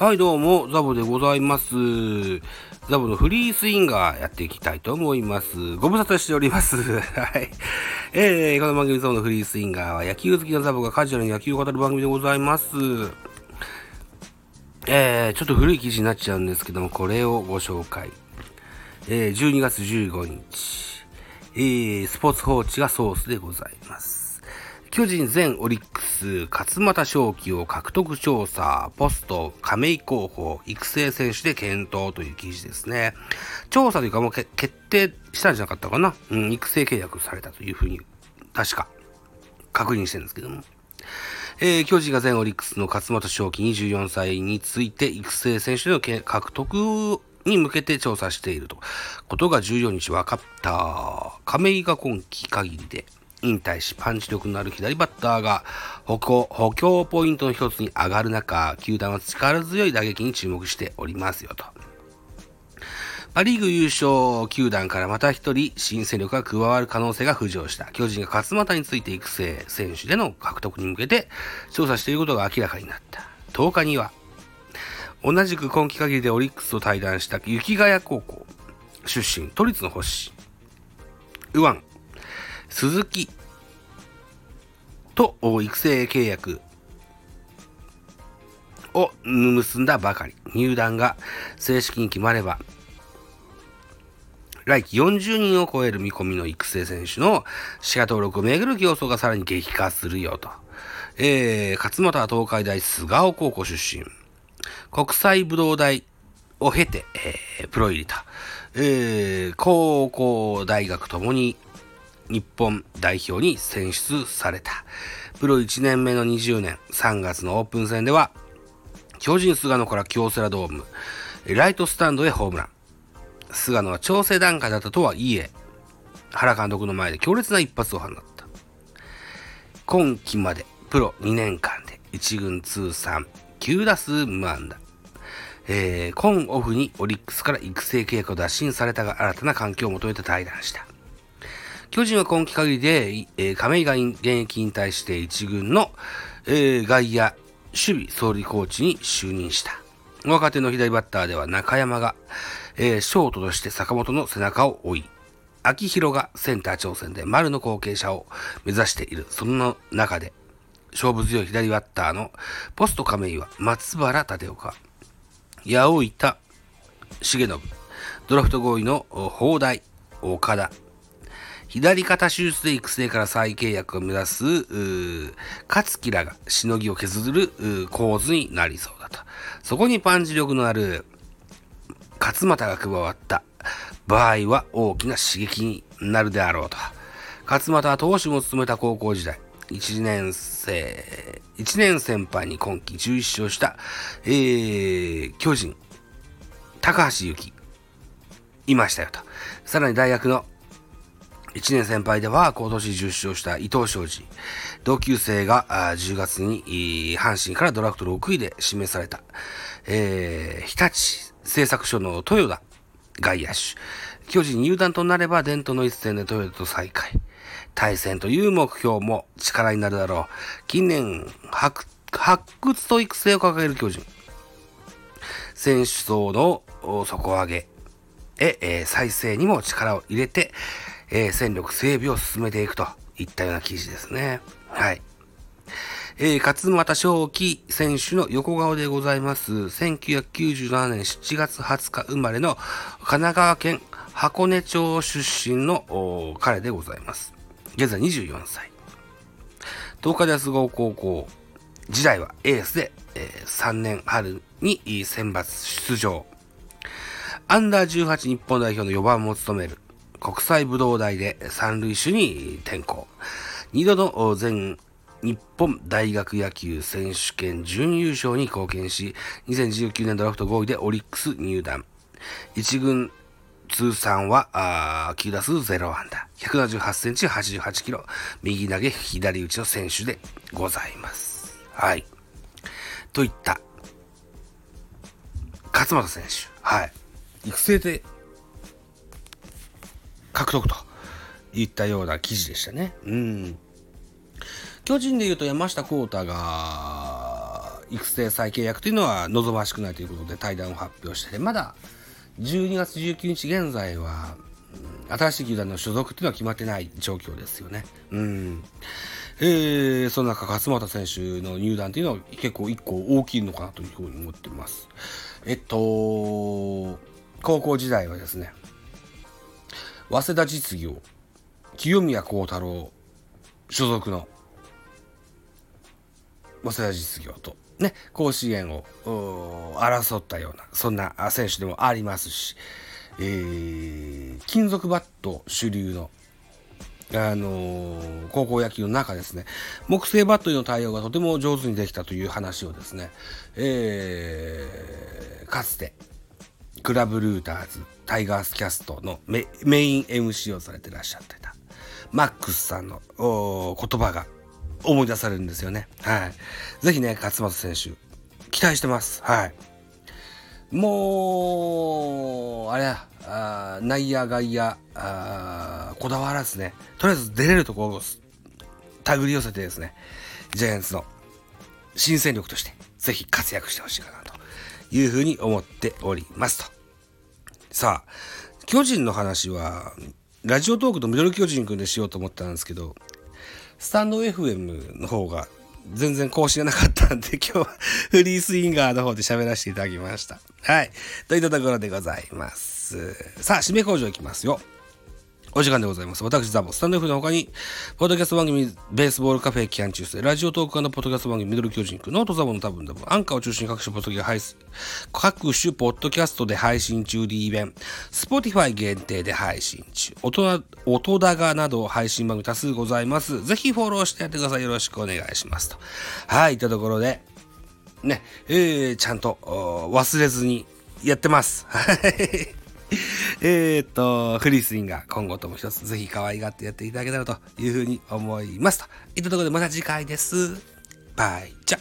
はい、どうも、ザボでございます。ザボのフリースインガーやっていきたいと思います。ご無沙汰しております。はい。えー、この番組ザボのフリースインガーは野球好きなザボがカジュアルに野球を語る番組でございます。えー、ちょっと古い記事になっちゃうんですけども、これをご紹介。えー、12月15日、えー、スポーツ報知がソースでございます。巨人全オリックス勝俣正輝を獲得調査、ポスト、亀井候補、育成選手で検討という記事ですね。調査というかもう決定したんじゃなかったかな。うん、育成契約されたというふうに、確か、確認してるんですけども。えー、巨人が全オリックスの勝俣正輝24歳について育成選手の獲得に向けて調査していると。ことが14日分かった。亀井が今季限りで引退し、パンチ力のある左バッターが補強補強ポイントの一つに上がる中、球団は力強い打撃に注目しておりますよと。パ・リーグ優勝球団からまた一人新戦力が加わる可能性が浮上した。巨人が勝俣について育成選手での獲得に向けて調査していることが明らかになった。10日には、同じく今季限りでオリックスと対談した雪ヶ谷高校出身、都立の星、右腕、鈴木と育成契約を結んだばかり。入団が正式に決まれば、来季40人を超える見込みの育成選手の視野登録をめぐる競争がさらに激化するよと。えー、勝俣は東海大菅生高校出身。国際武道大を経て、えー、プロ入りと。えー、高校大学ともに日本代表に選出された。プロ1年目の20年3月のオープン戦では、巨人菅野から京セラドーム、ライトスタンドへホームラン。菅野は調整段階だったとはいえ、原監督の前で強烈な一発を放った。今季までプロ2年間で1軍通算9打数無安打。えー、今オフにオリックスから育成契約を打診されたが新たな環境を求めて対談した。巨人は今季限りで、えー、亀井が現役引退して1軍の、えー、外野守備総理コーチに就任した。若手の左バッターでは中山が、えー、ショートとして坂本の背中を追い、秋広がセンター挑戦で丸の後継者を目指している。その中で、勝負強い左バッターのポスト亀井は松原立岡、八百板重信、ドラフト合意の砲台岡田、左肩手術で育成から再契約を目指す、勝木らがしのぎを削る構図になりそうだと。そこにパンチ力のある勝俣が加わった場合は大きな刺激になるであろうと。勝俣は投手も務めた高校時代、1年生、1年先輩に今季11勝した、えー、巨人、高橋由紀、いましたよと。さらに大学の1年先輩では今年10勝した伊藤昌司。同級生が10月に阪神からドラフト6位で指名された、えー、日立製作所の豊田外野手。巨人入団となれば伝統の一戦で豊田と再会。対戦という目標も力になるだろう。近年、発掘と育成を掲げる巨人。選手層の底上げへ、えー、再生にも力を入れて、えー、戦力整備を進めていくといったような記事ですね。はい。えー、勝俣正輝選手の横顔でございます。1997年7月20日生まれの神奈川県箱根町出身の彼でございます。現在24歳。東海大菅生高校時代はエースで、えー、3年春に選抜出場。アンダー18日本代表の4番も務める国際武道大で三塁手に転向。二度の全日本大学野球選手権準優勝に貢献し、2019年ドラフト5位でオリックス入団。一軍通算は、あ9打数0安打。178センチ88キロ。右投げ左打ちの選手でございます。はい。といった、勝俣選手。はい。育成で獲得といったような記事でしたね。うん。巨人でいうと山下幸太が育成再契約というのは望ましくないということで対談を発表して、まだ12月19日現在は、新しい球団の所属っていうのは決まってない状況ですよね。うん。えー、その中、勝俣選手の入団というのは結構一個大きいのかなというふうに思ってます。えっと、高校時代はですね、早稲田実業、清宮幸太郎所属の早稲田実業と、ね、甲子園を争ったような、そんな選手でもありますし、えー、金属バット主流の、あのー、高校野球の中ですね、木製バットへの対応がとても上手にできたという話をですね、えー、かつて、クラブルーターズ、タイガースキャストのメイン MC をされてらっしゃってた、マックスさんの言葉が思い出されるんですよね。はい。ぜひね、勝俣選手、期待してます。はい。もう、あれや、あ内野、外野、こだわらずね、とりあえず出れるところを手繰り寄せてですね、ジャイアンツの新戦力として、ぜひ活躍してほしいかなというふうに思っておりますと。さあ、巨人の話は、ラジオトークとミドル巨人くんでしようと思ったんですけど、スタンド FM の方が全然更新がなかったんで、今日はフリースインガーの方で喋らせていただきました。はい。といったところでございます。さあ、締め工場いきますよ。お時間でございます。私、ザボ、スタンド F の他に、ポッドキャスト番組、ベースボールカフェキャン中世、ラジオトークのポッドキャスト番組、ミドル巨人区、ノートザボの多分多分、アンカーを中心に各種ポッドキャ配信、各種ポッドキャストで配信中 D 弁、Spotify 限定で配信中、音音高など配信番組多数ございます。ぜひフォローしてやってください。よろしくお願いしますと。はい、いったところで、ね、えー、ちゃんと忘れずにやってます。はい。えっと、フリースインガー、今後とも一つぜひ可愛がってやっていただけたらというふうに思います。といったところでまた次回です。バイじゃ